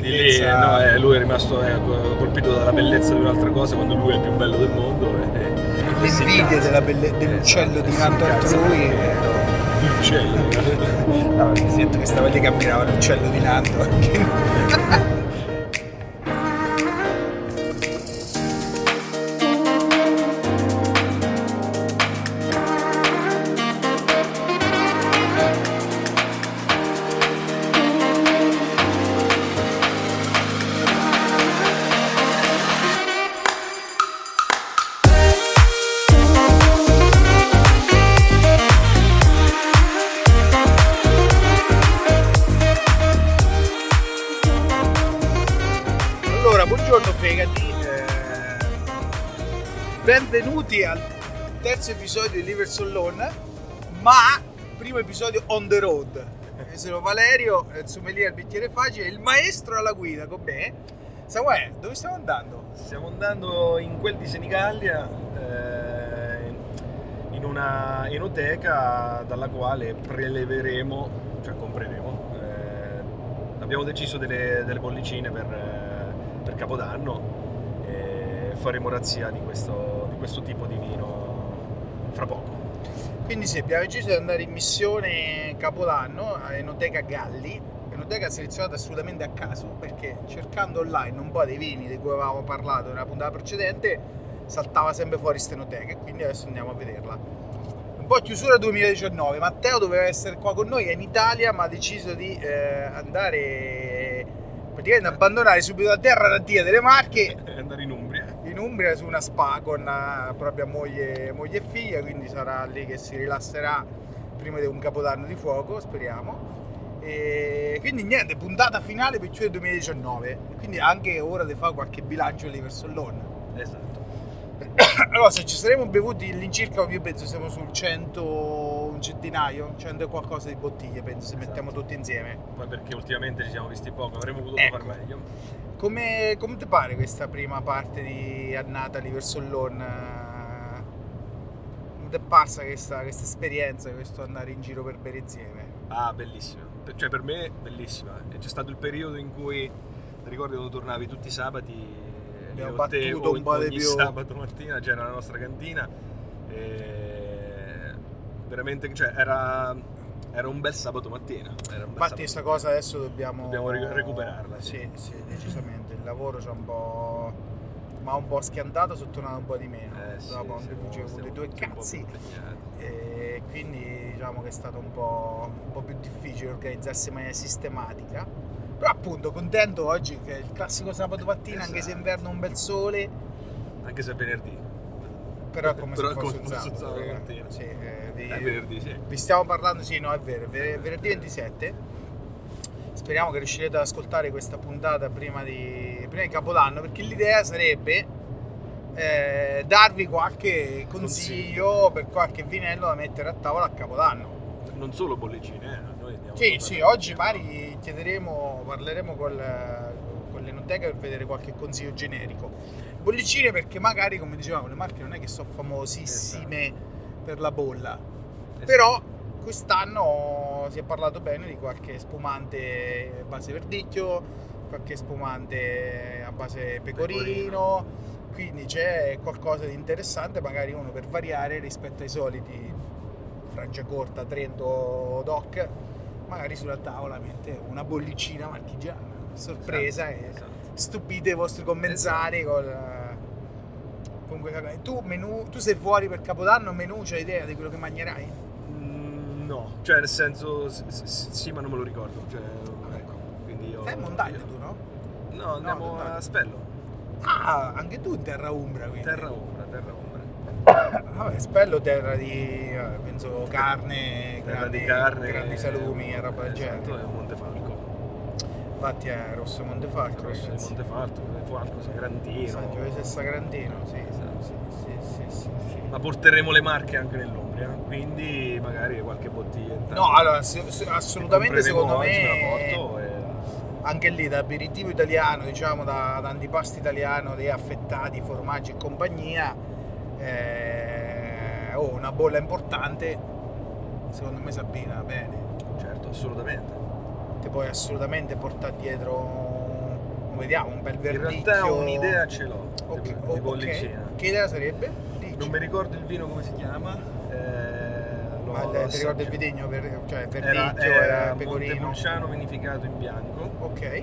quindi lì no, eh, lui è rimasto eh, colpito dalla bellezza di un'altra cosa quando lui è il più bello del mondo. E, e- e L'invidia della belle- dell'uccello di incazza. altrui. eh, L'uccello. No, mi sento che stava lì che ammirava l'uccello di Nando. Lawn, ma primo episodio on the road. Io sono Valerio, il sommelier al bicchiere facile, il maestro alla guida con me. Samuele, dove stiamo andando? Stiamo andando in quel di Senigallia, eh, in una enoteca dalla quale preleveremo, cioè compreremo. eh, abbiamo deciso delle, delle bollicine per, eh, per Capodanno e faremo razzia di questo, di questo tipo di vino fra poco. Quindi sì, abbiamo deciso di andare in missione Capodanno a Enoteca Galli, enoteca selezionata assolutamente a caso perché cercando online un po' dei vini di cui avevamo parlato nella puntata precedente saltava sempre fuori questa enoteca e quindi adesso andiamo a vederla. Un po' chiusura 2019, Matteo doveva essere qua con noi, è in Italia ma ha deciso di eh, andare praticamente abbandonare subito la terra natia delle Marche E andare in Umbria. su una spa con la propria moglie, moglie e figlia, quindi sarà lì che si rilasserà prima di un capodanno di fuoco, speriamo. E quindi niente, puntata finale per chiudere 2019, quindi anche ora di fare qualche bilancio lì verso l'ON. Esatto. Allora, se ci saremo bevuti all'incirca, io penso siamo sul 100, un centinaio, 100 e qualcosa di bottiglie, penso, se Esatto. mettiamo tutti insieme. Poi perché ultimamente ci siamo visti poco, avremmo potuto Ecco. far meglio. Come, come ti pare questa prima parte di annata lì verso l'ON? Come ti è parsa questa, questa esperienza, questo andare in giro per bere insieme? Ah, bellissima. Cioè, per me, bellissima. C'è stato il periodo in cui, ricordi quando tornavi tutti i sabati? eh, Abbiamo te, battuto o- un po' di più. sabato mattina c'era la nostra cantina. E veramente, cioè, era, era un bel sabato mattina. Bel Infatti questa cosa adesso dobbiamo... Dobbiamo ri- recuperarla, sì. Sì, sì, decisamente. Il lavoro c'è un po'... ma un po' schiantato, sono tornato un po' di meno. Eh, sì, Dopo facevo stiamo le due cazzi. E quindi diciamo che è stato un po', un po' più difficile organizzarsi in maniera sistematica. Però appunto contento oggi che è il classico sabato mattina, anche se Esatto. inverno un bel sole, Anche se è venerdì. Però è come Però se fosse un sabato. sabato mattina. Sì, eh, vi, È venerdì, sì. vi stiamo parlando, sì, no, è vero, è venerdì 27. Speriamo che riuscirete ad ascoltare questa puntata prima di, prima di Capodanno, perché l'idea sarebbe eh, darvi qualche consiglio per qualche vinello da mettere a tavola a Capodanno. Non solo bollicine, eh. Noi andiamo Sì, sì, oggi magari chiederemo, parleremo col, con l'enoteca per vedere qualche consiglio generico. Bollicine perché magari, come dicevamo, le marche non è che sono famosissime per la bolla, Esatto. però quest'anno si è parlato bene di qualche spumante a base verdicchio, qualche spumante a base pecorino, Pecorino. quindi c'è qualcosa di interessante, magari uno per variare rispetto ai soliti Franciacorta, Trento, Doc, magari sulla tavola mette una bollicina marchigiana, sorpresa Esatto, e esatto. Stupite i vostri commensali col, con questa cosa. Tu, menù, tu sei fuori per Capodanno, menù, c'hai idea di quello che mangerai? Mm, No, cioè nel senso s- s- sì, ma non me lo ricordo. Cioè, ecco, quindi io, Sei in montagna tu, no? No, andiamo montagna. a Spello, Ah, anche tu in terra umbra, quindi. terra ombra, terra ombra. Vabbè, spello terra di, eh, penso, carne, Terra grandi, di carne, grandi salumi e roba del esatto, genere. è Montefalco. Infatti è Rosso Montefalco, Rosso ragazzi. Montefalco, Falco, Sagrantino. San Giovese Sagrantino, sì, sì, sì, sì. Ma porteremo le marche anche nell'Umbria, quindi magari qualche bottiglietta. No, allora, assolutamente secondo me... anche lì da aperitivo italiano, diciamo da, da antipasto italiano, dei affettati, formaggi e compagnia, eh, oh, una bolla importante, secondo me si abbina bene. Certo, assolutamente. Ti puoi assolutamente portare dietro vediamo, un bel In verdicchio. realtà un'idea ce l'ho Ok, di, bollicina. Che idea sarebbe? Dici. Non mi ricordo il vino come si chiama. eh, Ma il- ti ricordi il assaggiato. vitigno? Per, cioè Era, verdicchio, era era, pecorino. Montepulciano vinificato in bianco. Ok.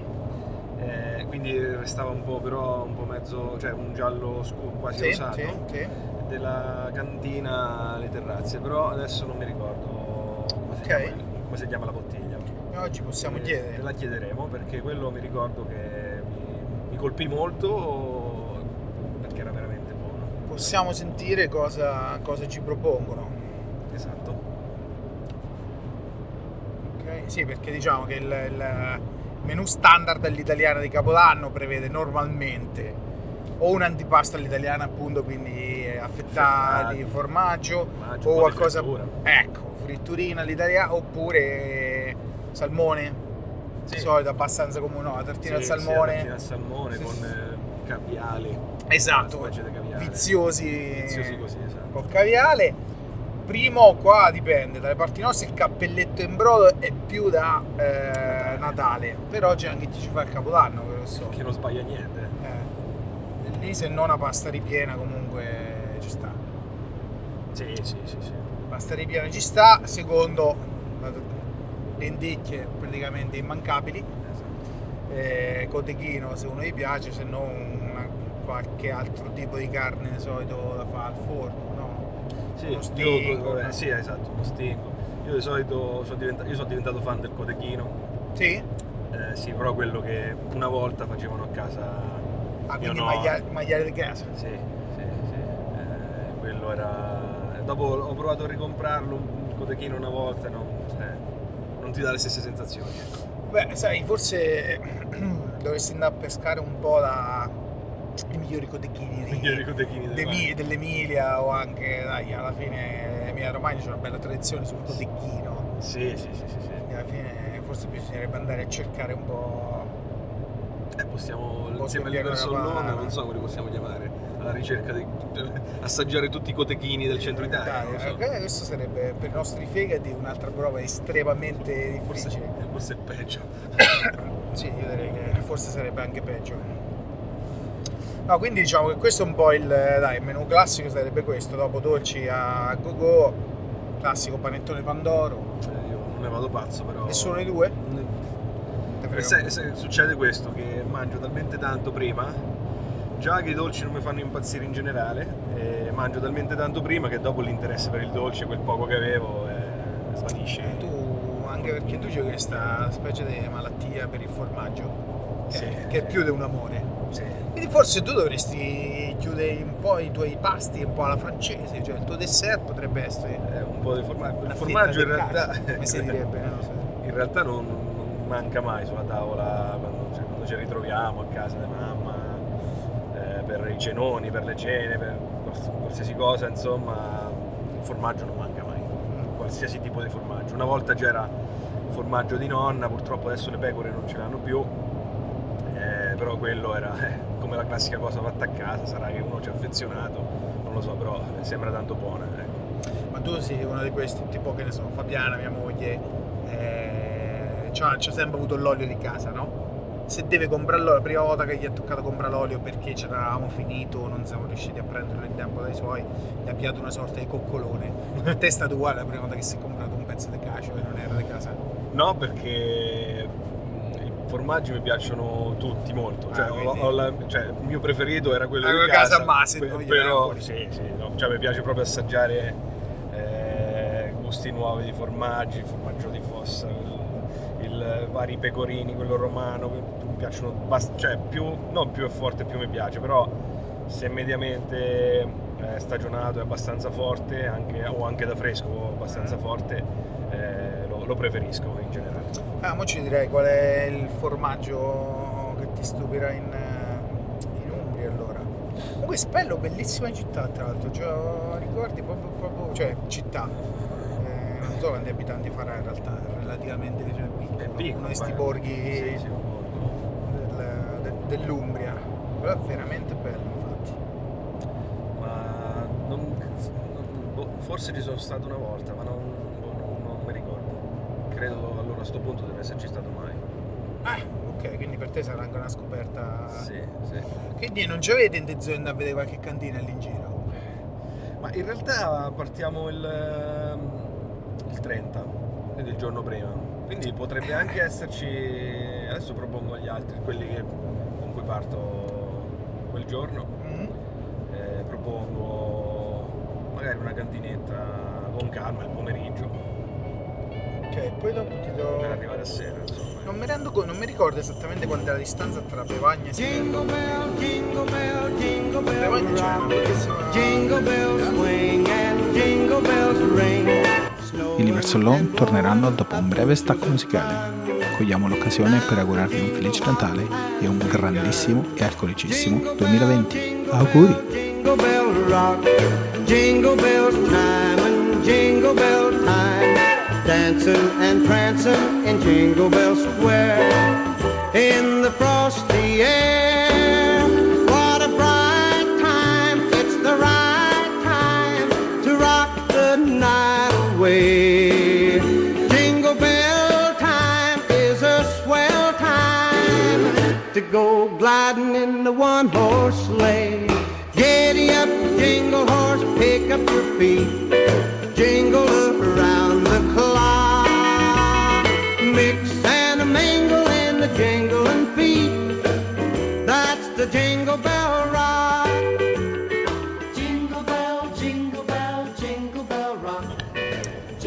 eh, quindi restava un po' però un po' mezzo, cioè un giallo scuro, quasi Sì, rosato. sì, sì. Della cantina Le Terrazze, però adesso non mi ricordo come, si, Ok. chiama, come si chiama la bottiglia. Oggi possiamo Eh, chiedere. La chiederemo perché quello mi ricordo che mi, mi colpì molto perché era veramente buono. Possiamo sentire cosa, cosa ci propongono. Esatto. Ok, Sì, perché diciamo che il, il menù standard all'italiana di Capodanno prevede normalmente o un antipasto all'italiana, appunto, quindi affettati, formaggio, Formaggio, o qualcosa. frittura. Ecco, fritturina all'italiana oppure salmone. Sì. Di solito abbastanza comune, no? La tartina al Sì, sì, salmone. la tartina al salmone Sì, con sì. eh, caviale. Esatto, caviale. viziosi, Viziosi così, esatto. col caviale. Primo qua dipende, dalle parti nostre il cappelletto in brodo è più da eh, Natale, però c'è anche chi ci fa il capodanno, che lo so. Che non sbaglia niente. Eh, lì se non una pasta ripiena comunque ci sta. Sì, sì, sì, sì. Pasta ripiena ci sta, secondo la- lenticchie praticamente immancabili, Esatto. eh, cotechino se uno gli piace, se no una- qualche altro tipo di carne di solito da fare al forno, no? Sì, Uno io- stinco, vabbè, no? sì, esatto, uno stinco. Io di solito sono diventato, io sono diventato fan del cotechino. Sì? Eh, sì, però quello che una volta facevano a casa. Ah, quindi nonno. maglia- magliare di casa. Sì, sì, sì. Eh, quello era. Dopo ho provato a ricomprarlo un cotechino una volta, no? Non ti dà le stesse sensazioni. Beh, sai, forse dovresti andare a pescare un po' da i migliori cotechini I migliori cotechini del d'Emi- mare. dell'Emilia o anche, dai, alla fine Emilia Romagna c'è una bella tradizione sul cotechino. Sì, sì, sì, sì, sì. Quindi alla fine forse bisognerebbe andare a cercare un po'. Eh, possiamo po' insieme persone, la- non so come li possiamo chiamare, alla ricerca di assaggiare tutti i cotechini del centro Italia. so. Eh, questo sarebbe per i nostri fegati un'altra prova estremamente Forse, difficile. forse è peggio. Sì, io direi che forse sarebbe anche peggio. No, quindi diciamo che questo è un po' il, dai, il menù classico sarebbe questo, dopo dolci a go-go, classico panettone pandoro. Eh, io non ne vado pazzo, però. Nessuno dei due? Ne- Eh, se- se succede questo, che mangio talmente tanto prima, già che i dolci non mi fanno impazzire in generale, e mangio talmente tanto prima che dopo l'interesse per il dolce, quel poco che avevo, eh, svanisce. Eh, Tu, anche perché tu c'è questa specie di malattia per il formaggio, che- Sì. che è più di un amore. Sì. Quindi forse tu dovresti chiudere un po' i tuoi pasti un po' alla francese, cioè il tuo dessert potrebbe essere Eh, un po' di formaggio. Il formaggio in realtà. come si direbbe, so. In realtà non, non manca mai sulla tavola quando, cioè, quando ci ritroviamo a casa eh, per i cenoni, per le cene, per quals- qualsiasi cosa, insomma, il formaggio non manca mai. Mm. qualsiasi tipo di formaggio. Una volta c'era formaggio di nonna, purtroppo adesso le pecore non ce l'hanno più, eh, però quello era eh, come la classica cosa fatta a casa, sarà che uno ci è affezionato, non lo so, però eh, sembra tanto buona. ecco. Ma tu sei uno di questi, tipo che ne so, Fabiana, mia moglie, eh, c'ha, c'ha sempre avuto l'olio di casa, no? Se deve comprare l'olio, la prima volta che gli è toccato comprare l'olio perché ce l'avevamo finito, non siamo riusciti a prenderlo in tempo dai suoi, gli ha piato una sorta di coccolone. A te è stato uguale la prima volta che si è comprato un pezzo di cacio e non era di casa? No, perché mm, i formaggi mi piacciono tutti molto, Ah, cioè, ho- quindi- ho la- cioè, il mio preferito era quello Ah, di casa, casa Masi, pe- non gliene però sì, sì, no, cioè, mi piace proprio assaggiare eh, gusti nuovi di formaggi, il formaggio di fossa, il, il vari pecorini, quello romano, piacciono, bast- cioè più, non più è forte più mi piace, però se mediamente eh, stagionato è abbastanza forte, anche, o anche da fresco abbastanza forte, eh, lo, lo preferisco in generale. Ah, mo ci direi qual è il formaggio che ti stupirà in, in Umbria allora. Comunque Spello, bellissima città tra l'altro, cioè, ricordi proprio, proprio cioè città. Eh, non so quanti abitanti farà in realtà, è relativamente cioè, piccolo, È piccolo, uno di questi borghi Sì, sì, un borgo. del- de- dell'Umbria. Però è veramente bello infatti. Ma non, non- boh, forse ci sono stato una volta, ma non, non- non mi ricordo. Credo allora a sto punto deve esserci stato mai. Ah, ok. Quindi per te sarà anche una scoperta. Sì, sì. Quindi non ci avete intenzione di andare a vedere qualche cantina lì in giro? Ma in realtà partiamo il, il 30, quindi il giorno prima. Quindi potrebbe anche esserci. Adesso propongo agli altri, quelli che- parto quel giorno. Mm? eh, propongo magari una cantinetta con calma il pomeriggio Ok, poi dopo ti do. per arrivare a sera. Insomma. Non mi, rendo non mi ricordo esattamente quanta è la distanza tra Bevagna e Jingle bell, jingle bell, jingle bell Bevagna c'è una rock. bellissima. Jingle bells swing and jingle bells ring. I Liver Solon torneranno dopo un breve stacco musicale. Cogliamo l'occasione per augurarvi un felice Natale e un grandissimo e alcolicissimo 2020. Auguri! Jingle bell time jingle bell time. Dancing and prancing in Jingle Bell Square. In the frosty air. The one horse sleigh. Giddy up, jingle horse, pick up your feet. Jingle around the clock. Mix and a mingle in the jingling feet. That's the jingle bell rock. Jingle bell, jingle bell, jingle bell.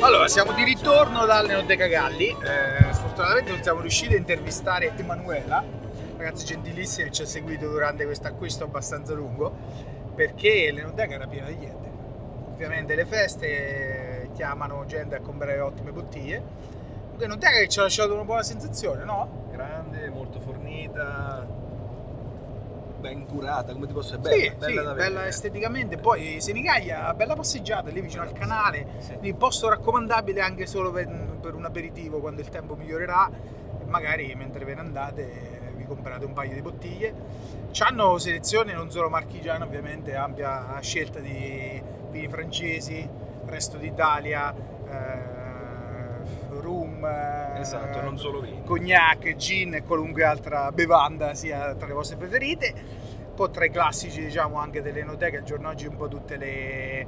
Allora, siamo di ritorno dall'Enoteca Galli. Eh, sfortunatamente non siamo riusciti a intervistare Emanuela, ragazza gentilissima che ci ha seguito durante questo acquisto abbastanza lungo, perché l'Enoteca era piena di gente. Ovviamente le feste chiamano gente a comprare ottime bottiglie. Comunque Enoteca che ci ha lasciato una buona sensazione, no? grande molto fornita ben curata come ti posso dire sì, bella, sì, bella da bella esteticamente. Poi Senigallia, bella passeggiata lì vicino al canale. Sì. Quindi posto raccomandabile anche solo per, per un aperitivo quando il tempo migliorerà. E magari mentre ve ne andate vi comprate un paio di bottiglie. C'hanno selezione non solo marchigiana, ovviamente, ampia scelta di vini francesi, resto d'Italia, eh, rum, eh, esatto non solo vino cognac, gin e qualunque altra bevanda sia tra le vostre preferite. Un po' tra i classici, diciamo, anche delle enoteche, al giorno d'oggi un po' tutte le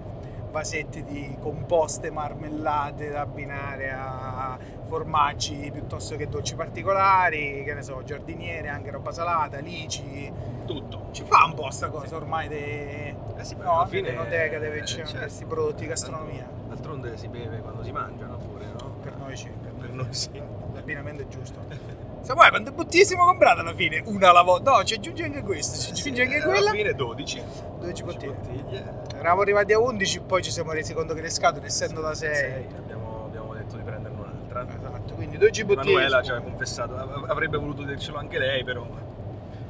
vasetti di composte marmellate da abbinare a formaggi piuttosto che dolci particolari, che ne so, giardiniere, anche roba salata, lici. tutto Ci fa un po' sta cosa ormai de... eh sì, no, alla fine l'enoteca deve eh, certo. questi prodotti di gastronomia. d'altronde si beve quando si mangia no pure no Per noi sì, per Per noi sì. L'abbinamento è giusto. Sa guarda quante bottiglie siamo comprate alla fine? Una alla volta. No, ci aggiunge anche questa, ci aggiunge anche alla quella. fine 12 12 bottiglie. bottiglie Eravamo arrivati a 11, poi ci siamo resi conto che le scatole, essendo da 6. Sei, abbiamo, abbiamo detto di prenderne un'altra Esatto, quindi 12 bottiglie. Manuela ci ha confessato av- avrebbe voluto dircelo anche lei però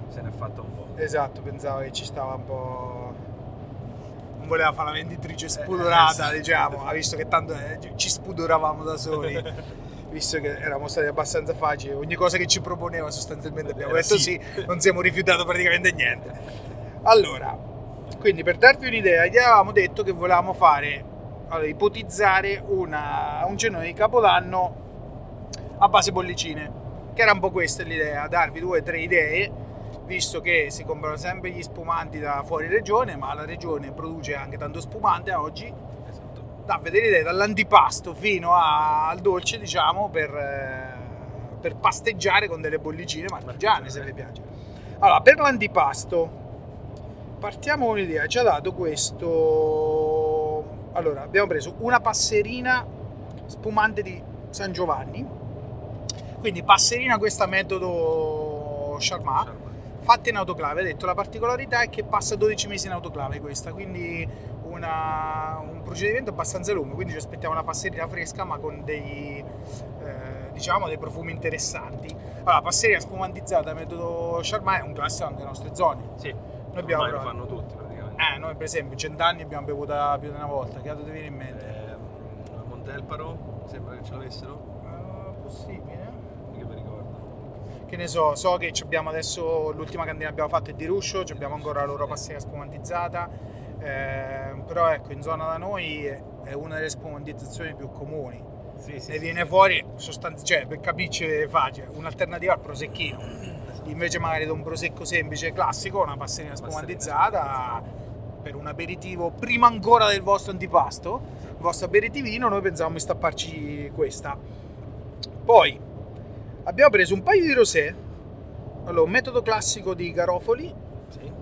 se ne è fatta un po' Esatto, pensavo che ci stava un po'. Non voleva fare la venditrice spudorata, eh, sì. diciamo, ha visto che tanto eh, ci spudoravamo da soli. Visto che eravamo stati abbastanza facili, ogni cosa che ci proponeva sostanzialmente abbiamo Era detto sì. sì, non siamo rifiutato praticamente niente. Allora, quindi per darvi un'idea, gli avevamo detto che volevamo fare, allora, ipotizzare una- un cenone di Capodanno a base bollicine, che era un po' questa l'idea, darvi due o tre idee, visto che si comprano sempre gli spumanti da fuori regione, ma la regione produce anche tanto spumante a oggi, da vedere idee dall'antipasto fino a- al dolce, diciamo, per, eh, per pasteggiare con delle bollicine marchigiane, se vi piace. Allora, per l'antipasto partiamo con un'idea, ci ha dato questo... Allora, abbiamo preso una passerina spumante di San Giovanni, quindi passerina questa metodo Charmat, Charmat. fatta in autoclave. Ha detto la particolarità è che passa 12 mesi in autoclave questa, quindi una- un procedimento abbastanza lungo. Quindi ci aspettiamo una passerina fresca, ma con dei, eh, diciamo, dei profumi interessanti. Allora, passerina spumantizzata metodo Charmat è un classico anche nelle nostre zone. sì Noi abbiamo ormai lo fanno tutti praticamente Eh, noi per esempio cent'anni abbiamo bevuta più di una volta, che altro ti viene in mente? Eh, Montelparo sembra che ce l'avessero Eh, possibile. che mi ricordo Che ne so, so che abbiamo adesso l'ultima cantina che abbiamo fatto è di Ruscio, ci abbiamo ancora la loro pastina spumantizzata. Eh, però ecco, in zona da noi è- una delle spumantizzazioni più comuni. Sì, sì, sì, viene sì. fuori sostanzi- cioè per capirci facile, un'alternativa al prosecchino. Invece magari di un prosecco semplice classico, una passerina Passerina spumantizzata per un aperitivo prima ancora del vostro antipasto, il vostro aperitivino, noi pensavamo di stapparci questa. Poi abbiamo preso un paio di rosé, allora un metodo classico di Garofoli Sì.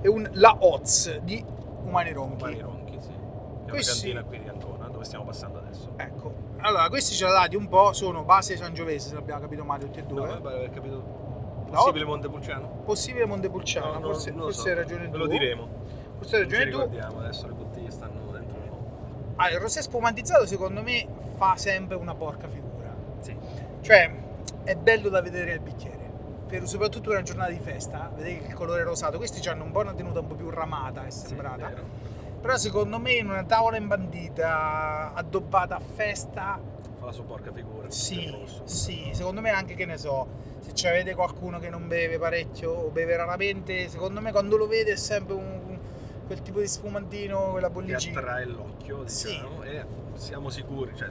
e un La Oz di Umani Ronchi. Umani Ronchi, sì. Che è una Questi- cantina qui di Ancona, dove stiamo passando adesso. Ecco, allora questi ce l'ha dati un po', sono base sangiovese se abbiamo capito male tutti e No, due. pare di aver capito. No. Possibile Montepulciano? Possibile Montepulciano, No, no, forse, non forse so. hai ragione Ve tu. lo diremo. Forse hai ragione tu. adesso le bottiglie stanno dentro noi. Ah, il rosé spumantizzato secondo me fa sempre una porca figura. Sì. Cioè, è bello da vedere al bicchiere. Per, soprattutto una giornata di festa, vedete che il colore rosato. Questi hanno un po' una tenuta un po' più ramata, è sembrata. vero. Però secondo me in una tavola imbandita, addobbata a festa, Fa la sua porca figura. Sì, sì, secondo me anche che ne so, se ci avete qualcuno che non beve parecchio o beve raramente, secondo me quando lo vede è sempre un, un- quel tipo di sfumantino, quella Che bollicina. attrae l'occhio, Sì. diciamo, e siamo sicuri, cioè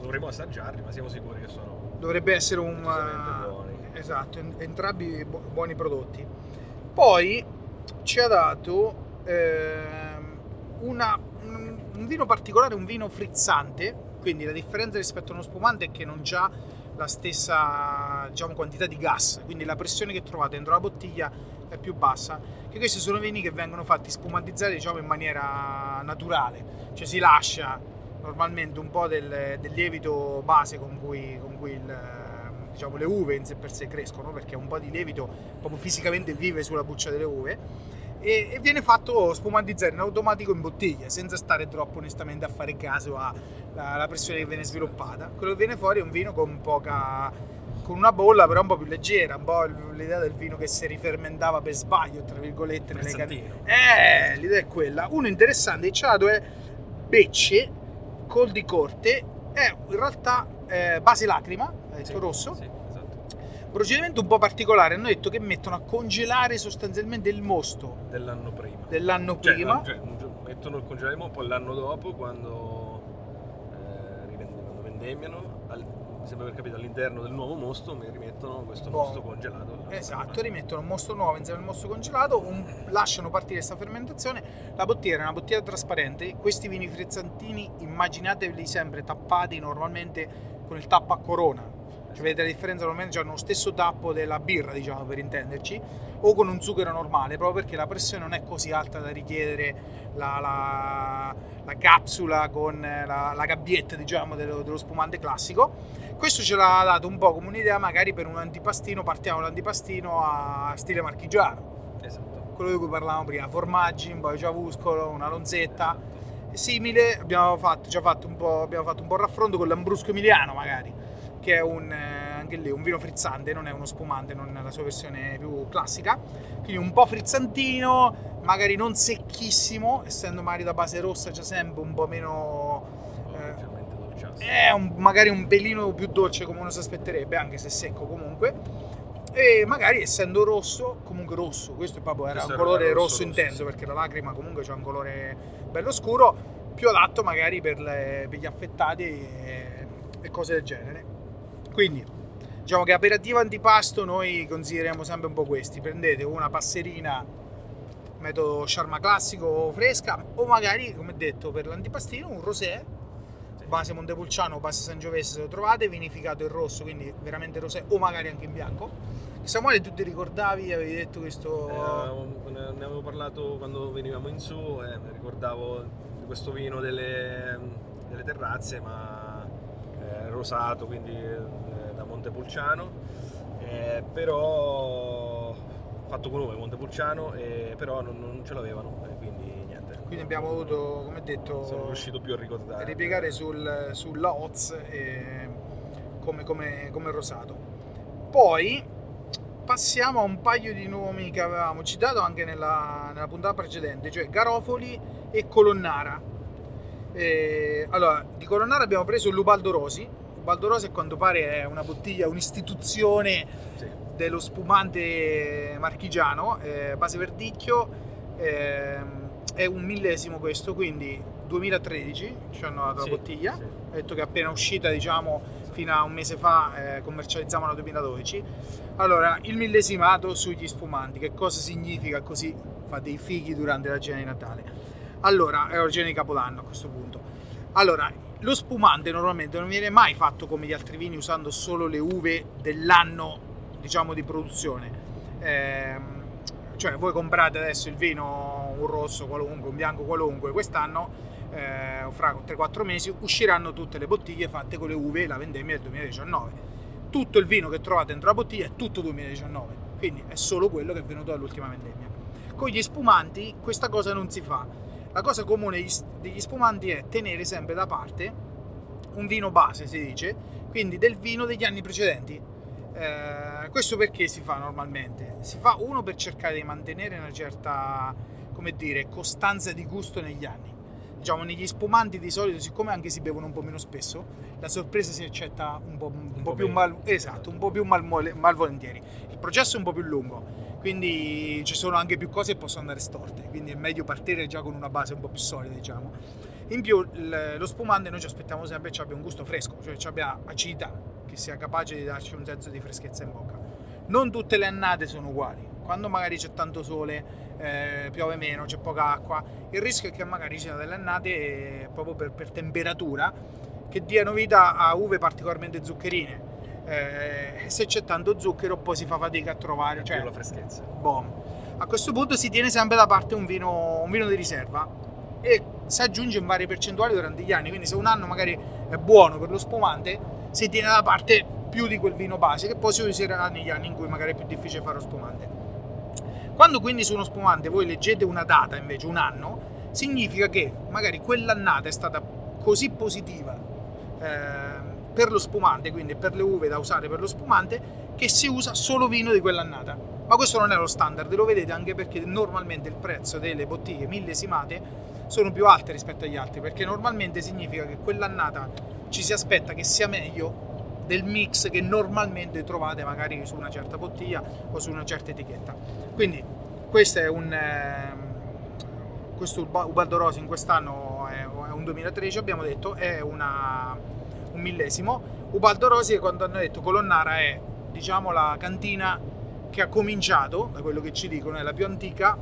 dovremo assaggiarli, ma siamo sicuri che sono Dovrebbe essere un. Esatto, en- entrambi bu- buoni prodotti. Poi ci ha dato ehm, una- un, vino particolare, un vino frizzante, quindi la differenza rispetto a uno spumante è che non ha la stessa diciamo, quantità di gas, quindi la pressione che trovate dentro la bottiglia è più bassa. Che questi sono vini che vengono fatti spumantizzare diciamo, in maniera naturale, cioè si lascia normalmente un po' del, del lievito base con cui, con cui il, diciamo, le uve in sé per sé crescono, perché un po' di lievito proprio fisicamente vive sulla buccia delle uve. E, e viene fatto spumantizzare in automatico in bottiglia senza stare troppo onestamente a fare caso alla pressione che viene sviluppata. Quello che viene fuori è un vino con poca con una bolla però un po' più leggera, un po' l'idea del vino che si rifermentava per sbaglio, tra virgolette, nelle. Frizzantino. Eh, l'idea è quella. Uno interessante che ci ha dato è Becce, col di corte, è in realtà eh, base lacrima, detto Sì, rosso. Sì, esatto. Procedimento un po' particolare, hanno detto che mettono a congelare sostanzialmente il mosto Dell'anno prima. dell'anno Cioè, prima. cioè, mettono il congelaremo poi l'anno dopo quando, eh, quando vendemmiano, al- sembra aver capito all'interno del nuovo mosto mi rimettono questo Buono. mosto congelato. Esatto, rimettono un mosto nuovo insieme al mosto congelato, un- lasciano partire questa fermentazione. La bottiglia è una bottiglia trasparente. Questi vini frizzantini immaginatevi sempre tappati normalmente con il tappo a corona. Cioè, vedete la differenza? Normalmente hanno lo stesso tappo della birra, diciamo per intenderci, o con un zucchero normale, proprio perché la pressione non è così alta da richiedere la, la- la capsula con la, la gabbietta, diciamo, dello, dello spumante classico. Questo ce l'ha dato un po' come un'idea, magari per un antipastino, partiamo dall'antipastino a stile marchigiano, Esatto. quello di cui parlavamo prima, formaggi, un po' di ciavuscolo, una lonzetta. Simile, abbiamo fatto, già fatto un po', abbiamo fatto un po' raffronto con l'ambrusco emiliano, magari, che è un, eh, anche lì un vino frizzante, non è uno spumante, non è la sua versione più classica. Quindi un po' frizzantino, magari non secchissimo, essendo magari da base rossa c'è sempre un po' meno Eh, è un- magari un pelino più dolce come uno si aspetterebbe, anche se secco comunque. E magari essendo rosso, comunque rosso, questo proprio era Questo un colore rosso, rosso, rosso, intenso sì. perché la lacrima comunque c'ha un colore bello scuro, più adatto magari per, le- per gli affettati e, e cose del genere. Quindi diciamo che aperitivo antipasto noi consideriamo sempre un po' questi, prendete una passerina metodo Sharma classico fresca o magari come detto per l'antipastino un rosé base Montepulciano base Sangiovese se lo trovate, vinificato in rosso, quindi veramente rosé o magari anche in bianco. Samuele, tu ti ricordavi, avevi detto questo... Eh, ne avevo parlato quando venivamo in su e mi ricordavo di questo vino delle, delle terrazze, ma eh, rosato, quindi eh, da Montepulciano, eh, però fatto con nome Montepulciano, però non, non ce l'avevano, e quindi niente. Quindi abbiamo avuto, come detto, Sono riuscito più a ricordare. ripiegare sul, sulla Oz come, come, come rosato. Poi passiamo a un paio di nomi che avevamo citato anche nella, nella puntata precedente, cioè Garofoli e Colonnara. E, allora, di Colonnara abbiamo preso il Lubaldo Rosi. Lubaldo Rosi a quanto pare è una bottiglia, un'istituzione Sì. dello spumante marchigiano, eh, base verdicchio, ehm, è un millesimo questo, quindi 2013 ci hanno dato Sì, la bottiglia. sì. Ha detto che è appena uscita, diciamo, fino a un mese fa eh, commercializziamo nel 2012. Allora, il millesimato sugli spumanti, che cosa significa così? Fa dei fighi durante la cena di Natale. Allora, è cena di Capodanno a questo punto. Allora, lo spumante normalmente non viene mai fatto come gli altri vini usando solo le uve dell'anno, diciamo, di produzione. Ehm, cioè, voi comprate adesso il vino, un rosso qualunque, un bianco qualunque, quest'anno, eh, fra 3-4 mesi, usciranno tutte le bottiglie fatte con le uve e la vendemmia del 2019. Tutto il vino che trovate dentro la bottiglia è tutto 2019, quindi è solo quello che è venuto dall'ultima vendemmia. Con gli spumanti questa cosa non si fa. La cosa comune degli- spumanti è tenere sempre da parte un vino base, si dice, quindi del vino degli anni precedenti. Eh, questo perché si fa normalmente? Si fa uno per cercare di mantenere una certa, come dire, costanza di gusto negli anni. Diciamo, negli spumanti di solito, siccome anche si bevono un po' meno spesso, la sorpresa si accetta un po', un po' po' più mal, esatto, un po' più malmole- malvolentieri. Il processo è un po' più lungo, quindi ci sono anche più cose che possono andare storte, quindi è meglio partire già con una base un po' più solida, diciamo. In più, lo spumante noi ci aspettiamo sempre che abbia un gusto fresco, cioè ci abbia acidità, che sia capace di darci un senso di freschezza in bocca. Non tutte le annate sono uguali. Quando magari c'è tanto sole, eh, piove meno, c'è poca acqua, il rischio è che magari ci siano delle annate eh, proprio per, per temperatura che diano vita a uve particolarmente zuccherine. Eh, se c'è tanto zucchero poi si fa fatica a trovare, cioè la freschezza. Boom. A questo punto si tiene sempre da parte un vino, un vino di riserva e si aggiunge in varie percentuali durante gli anni. Quindi, se un anno magari è buono per lo spumante, si tiene da parte più di quel vino base che poi si userà negli anni in cui magari è più difficile fare lo spumante. Quando quindi su uno spumante voi leggete una data invece un anno, significa che magari quell'annata è stata così positiva ehm, per lo spumante, quindi per le uve da usare per lo spumante, che si usa solo vino di quell'annata. Ma questo non è lo standard, lo vedete anche perché normalmente il prezzo delle bottiglie millesimate sono più alte rispetto agli altri, perché normalmente significa che quell'annata ci si aspetta che sia meglio del mix che normalmente trovate magari su una certa bottiglia o su una certa etichetta. Quindi questo è un ehm, questo Uba- Ubaldo Rosi in quest'anno è un 2013 abbiamo detto è una, un millesimo. Ubaldo Rosi quando hanno detto Colonnara è diciamo la cantina che ha cominciato da quello che ci dicono è la più antica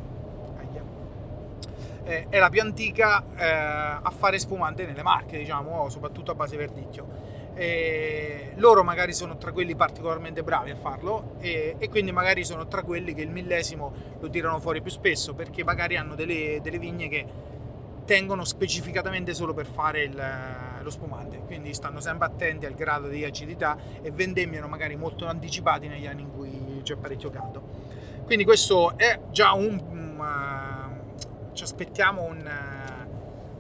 è la più antica eh, a fare spumante nelle marche diciamo soprattutto a base verdicchio. E loro magari sono tra quelli particolarmente bravi a farlo e, e quindi magari sono tra quelli che il millesimo lo tirano fuori più spesso perché magari hanno delle, delle vigne che tengono specificatamente solo per fare il- lo spumante quindi stanno sempre attenti al grado di acidità e vendemmiano magari molto anticipati negli anni in cui c'è parecchio caldo quindi questo è già un, un, eh, ci aspettiamo un, eh,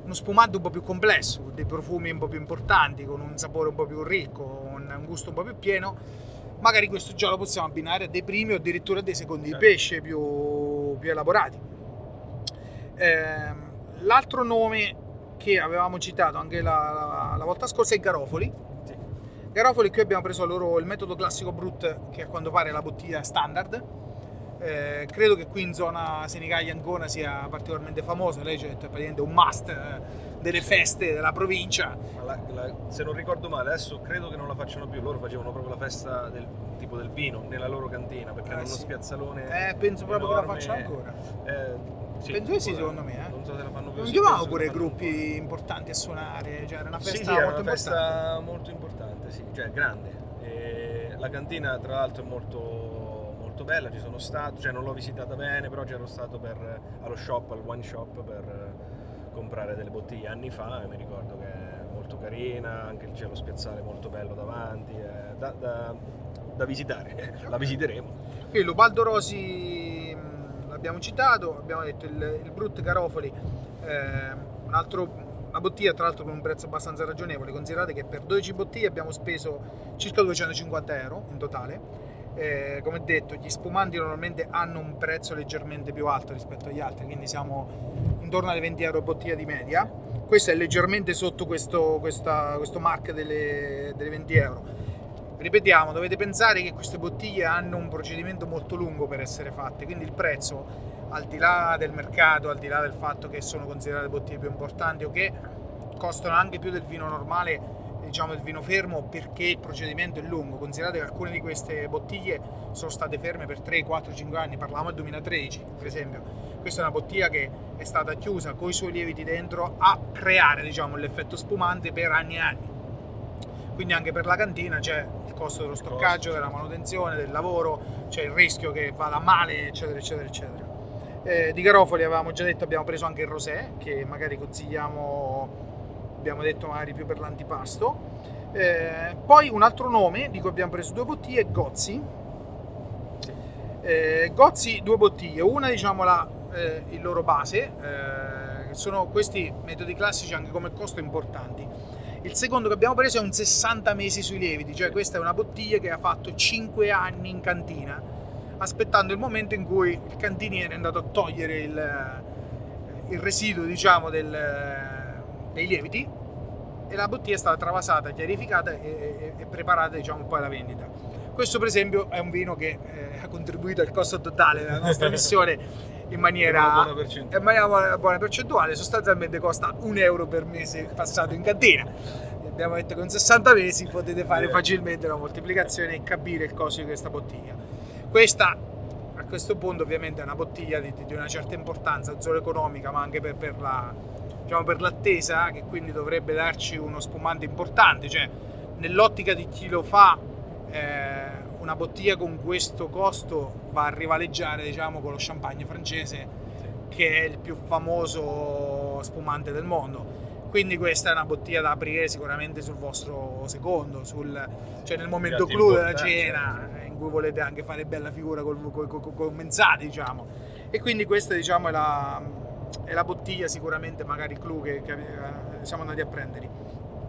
uno spumante un po' più complesso, dei profumi un po' più importanti, con un sapore un po' più ricco, un, un gusto un po' più pieno. Magari questo già lo possiamo abbinare a dei primi o addirittura a dei secondi di Certo. pesce più, più elaborati. Ehm, l'altro nome che avevamo citato anche la, la- la volta scorsa è Garofoli. Sì. Garofoli qui abbiamo preso loro il metodo classico Brut che a quanto pare è la bottiglia standard. Eh, credo che qui in zona Senigallia Ancona sia particolarmente famosa, lei c'è praticamente un must eh, delle feste della provincia. La- la- se non ricordo male, adesso credo che non la facciano più. Loro facevano proprio la festa del tipo del vino nella loro cantina perché Eh, hanno uno sì. spiazzalone. Eh, penso proprio che la enorme. faccia ancora. Eh, sì, Penso sì, secondo me, eh. Non so se la fanno più. Non sì, penso pure gruppi importanti a suonare, cioè era una Sì, festa sì, era molto una festa importante. molto importante, sì, cioè grande. E la cantina tra l'altro è molto, molto bella, ci sono stato, cioè non l'ho visitata bene, però c'ero stato per- allo shop, al one shop per eh, comprare delle bottiglie anni fa e mi ricordo che è molto carina, anche c'è lo spiazzale molto bello davanti, è da, da- da visitare, la visiteremo. Qui l'Ubaldo Rosi mh, l'abbiamo citato, abbiamo detto il, il Brut Garofoli, ehm, un altro- una bottiglia tra l'altro con un prezzo abbastanza ragionevole, considerate che per 12 bottiglie abbiamo speso circa 250 euro in totale. Eh, come detto, gli spumanti normalmente hanno un prezzo leggermente più alto rispetto agli altri, quindi siamo intorno alle 20 euro bottiglia di media. Questo è leggermente sotto questo, questa- questo mark delle, delle 20 euro. Ripetiamo, dovete pensare che queste bottiglie hanno un procedimento molto lungo per essere fatte, quindi il prezzo, al di là del mercato, al di là del fatto che sono considerate bottiglie più importanti o che costano anche più del vino normale, diciamo il vino fermo, perché il procedimento è lungo. Considerate che alcune di queste bottiglie sono state ferme per 3, 4, 5 anni, parliamo del 2013 per esempio. Questa è una bottiglia che è stata chiusa con i suoi lieviti dentro a creare diciamo, l'effetto spumante per anni e anni. Quindi anche per la cantina c'è il costo dello stoccaggio, della manutenzione, del lavoro, c'è il rischio che vada male, eccetera, eccetera, eccetera. Eh, di Garofoli avevamo già detto, abbiamo preso anche il rosé, che magari consigliamo, abbiamo detto magari più per l'antipasto. Eh, poi un altro nome di cui abbiamo preso due bottiglie è Gozzi. Eh, Gozzi due bottiglie, una diciamo la, eh, il loro base, eh, sono questi metodi classici anche come costo importanti. Il secondo che abbiamo preso è un 60 mesi sui lieviti, cioè questa è una bottiglia che ha fatto 5 anni in cantina, aspettando il momento in cui il cantiniere è andato a togliere il, il residuo, diciamo, del, dei lieviti e la bottiglia è stata travasata, chiarificata e, e, e preparata, diciamo, poi alla vendita. Questo, per esempio, è un vino che eh, ha contribuito al costo totale della nostra missione in maniera, in maniera buona, buona percentuale, sostanzialmente costa un euro per mese passato in cantina. Abbiamo detto che con 60 mesi potete fare facilmente la moltiplicazione e capire il costo di questa bottiglia. Questa a questo punto ovviamente è una bottiglia di, di una certa importanza, non solo economica, ma anche per, per la, diciamo, per l'attesa, che quindi dovrebbe darci uno spumante importante, cioè nell'ottica di chi lo fa eh, una bottiglia con questo costo va a rivaleggiare diciamo, con lo champagne francese che è il più famoso spumante del mondo. Quindi questa è una bottiglia da aprire sicuramente sul vostro secondo, sul, cioè nel momento clou della importanti. cena, eh, in cui volete anche fare bella figura col, col, col- diciamo. E quindi questa diciamo è la, è la bottiglia sicuramente magari clou che, che, eh, siamo andati a prendere.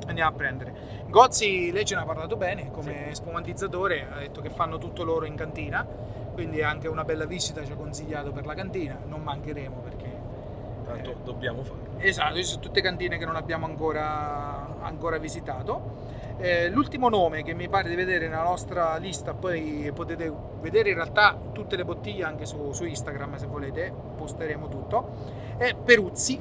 Andiamo a prendere. Gozzi, lei ce ne ha parlato bene come spumantizzatore, ha detto che fanno tutto loro in cantina, quindi anche una bella visita ci ha consigliato per la cantina, non mancheremo perché Tanto Eh. dobbiamo farlo. Esatto, sono tutte cantine che non abbiamo ancora, ancora visitato. Eh, l'ultimo nome che mi pare di vedere nella nostra lista, poi potete vedere in realtà tutte le bottiglie anche su, su Instagram se volete, posteremo tutto, è Peruzzi.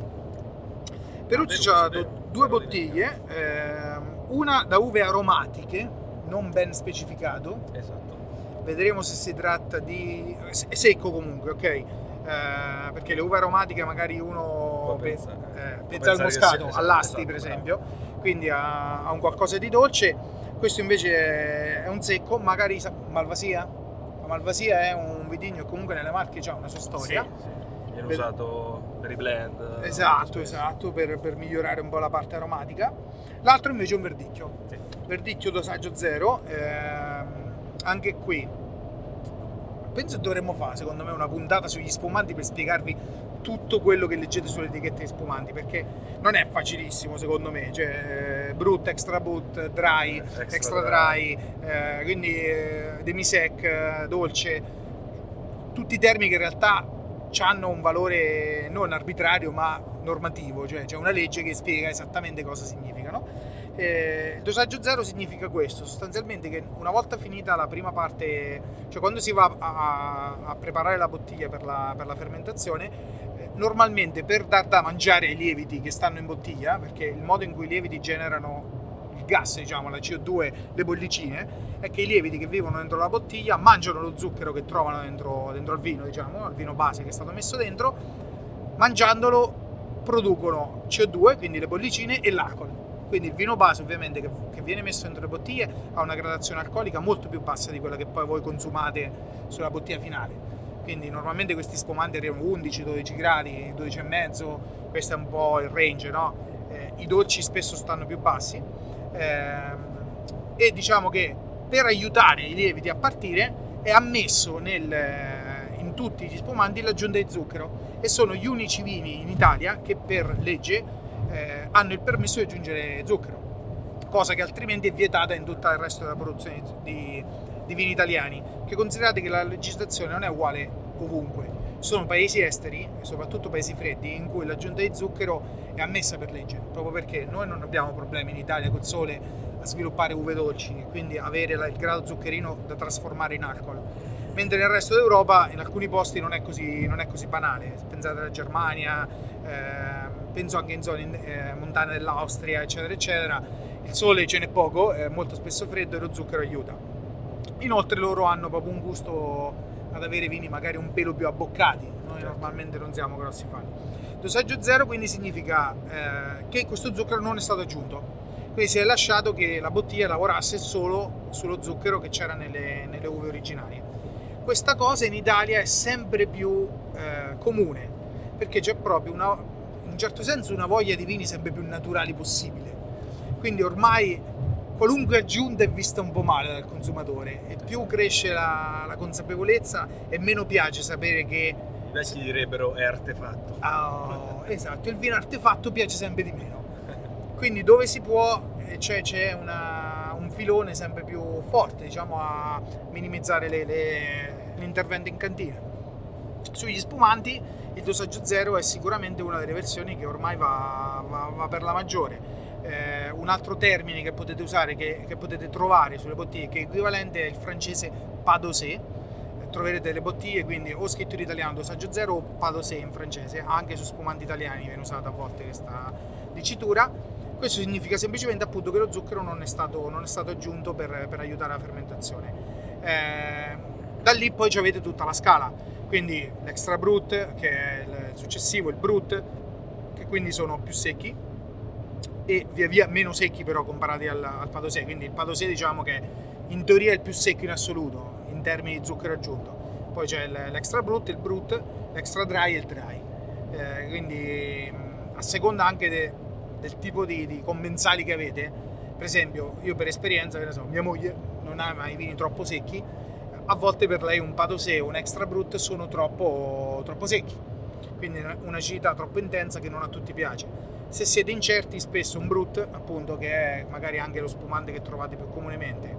Peruzzi Ah, ha due bottiglie, ehm, una da uve aromatiche, non ben specificato, Esatto. vedremo se si tratta di è secco comunque ok? Eh, perché le uve aromatiche magari uno Può pe- pensare- eh, pensa al moscato sia- all'asti esatto, per bravo. esempio. Quindi ha, ha un qualcosa di dolce. Questo invece è- un secco magari malvasia. La malvasia è un vitigno che comunque nelle Marche ha una sua storia. Sì, sì. Viene Per- usato per i blend. Esatto, esatto, per, per migliorare un po' la parte aromatica. L'altro invece è un verdicchio. Sì. Verdicchio dosaggio zero. ehm, anche qui penso che dovremmo fare, secondo me, una puntata sugli spumanti per spiegarvi tutto quello che leggete sulle etichette di spumanti, perché non è facilissimo, secondo me. Cioè, eh, brut, extra brut, dry, Eh, extra extra, dry, eh, quindi eh, demisec, eh, dolce, tutti i termini che in realtà hanno un valore non arbitrario ma normativo, cioè c'è una legge che spiega esattamente cosa significano. Eh, il dosaggio zero significa questo, sostanzialmente che una volta finita la prima parte, cioè quando si va a, a- preparare la bottiglia per la, per la fermentazione, eh, normalmente per dar da mangiare ai lieviti che stanno in bottiglia, perché il modo in cui i lieviti generano gas, diciamo, la CO2, le bollicine, è che i lieviti che vivono dentro la bottiglia mangiano lo zucchero che trovano dentro, dentro al vino, diciamo, al vino base che è stato messo dentro, mangiandolo producono CO2, quindi le bollicine e l'alcol. Quindi il vino base ovviamente che, che viene messo dentro le bottiglie ha una gradazione alcolica molto più bassa di quella che poi voi consumate sulla bottiglia finale. Quindi normalmente questi spumanti arrivano 11-12 gradi, 12,5, questo è un po' il range, no? Eh, I dolci spesso stanno più bassi. Ehm, e diciamo che per aiutare i lieviti a partire è ammesso nel, eh, in tutti gli spumanti l'aggiunta di zucchero. E sono gli unici vini in Italia che per legge eh, hanno il permesso di aggiungere zucchero, cosa che altrimenti è vietata in tutto il resto della produzione di, di vini italiani, che considerate che la legislazione non è uguale ovunque, sono paesi esteri, soprattutto paesi freddi, in cui l'aggiunta di zucchero è ammessa per legge, proprio perché noi non abbiamo problemi in Italia col sole sviluppare uve dolci quindi avere il grado zuccherino da trasformare in alcol. Mentre nel resto d'Europa in alcuni posti non è così, non è così banale. Pensate alla Germania, eh, penso anche in zone eh, montane dell'Austria, eccetera, eccetera. Il sole ce n'è poco, è molto spesso freddo e lo zucchero aiuta. Inoltre loro hanno proprio un gusto ad avere vini magari un pelo più abboccati, noi Certo. normalmente non siamo grossi fan. Dosaggio zero quindi significa eh, che questo zucchero non è stato aggiunto, quindi si è lasciato che la bottiglia lavorasse solo sullo zucchero che c'era nelle, nelle uve originarie. Questa cosa in Italia è sempre più eh, comune, perché c'è proprio una, in un certo senso una voglia di vini sempre più naturali possibile. Quindi ormai qualunque aggiunta è vista un po' male dal consumatore e più cresce la, la consapevolezza e meno piace sapere che I vecchi direbbero è artefatto. ah, esatto, il vino artefatto piace sempre di meno. Quindi dove si può c'è, c'è una- un filone sempre più forte diciamo, a minimizzare le- le- l'intervento in cantina. Sugli spumanti il dosaggio zero è sicuramente una delle versioni che ormai va, va- va per la maggiore. Eh, un altro termine che potete usare, che, che potete trovare sulle bottiglie, che è equivalente il francese padosé. Troverete le bottiglie, quindi o scritto in italiano dosaggio zero o padosé in francese, anche su spumanti italiani viene usata a volte questa dicitura. Questo significa semplicemente appunto che lo zucchero non è stato, non è stato aggiunto per, per aiutare la fermentazione. Eh, da lì poi ci avete tutta la scala, quindi l'extra brut che è il successivo, il brut che quindi sono più secchi e via via meno secchi però comparati al, al padosé, quindi il padosé diciamo che in teoria è il più secco in assoluto in termini di zucchero aggiunto. Poi c'è l'extra brut, il brut, l'extra dry e il dry. Eh, quindi a seconda anche de- del tipo di, di commensali che avete, per esempio io per esperienza, che ne so, mia moglie non ama i vini troppo secchi, a volte per lei un padosé o un extra brut sono troppo, troppo secchi, quindi un'acidità troppo intensa che non a tutti piace. Se siete incerti, spesso un brut, appunto, che è magari anche lo spumante che trovate più comunemente,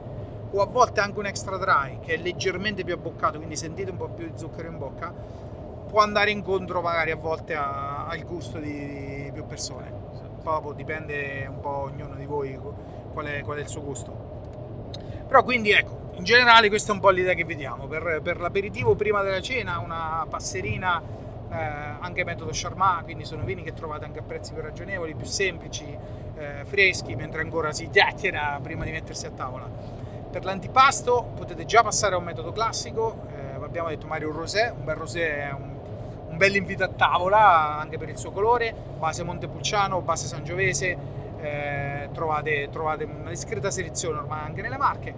o a volte anche un extra dry che è leggermente più abboccato, quindi sentite un po' più di zucchero in bocca, può andare incontro magari a volte a- al gusto di, di più persone. Proprio dipende un po' ognuno di voi qual è, qual è il suo gusto. Però quindi ecco, in generale questa è un po' l'idea che vediamo. Per, per l'aperitivo prima della cena, una passerina eh, anche metodo Charmat, quindi sono vini che trovate anche a prezzi più ragionevoli, più semplici, eh, freschi, mentre ancora si chiacchiera prima di mettersi a tavola. Per l'antipasto potete già passare a un metodo classico, eh, abbiamo detto Mario Rosé, un bel rosé è un, un bel invito a tavola anche per il suo colore, base Montepulciano, base Sangiovese, eh, trovate, trovate una discreta selezione ormai anche nelle marche.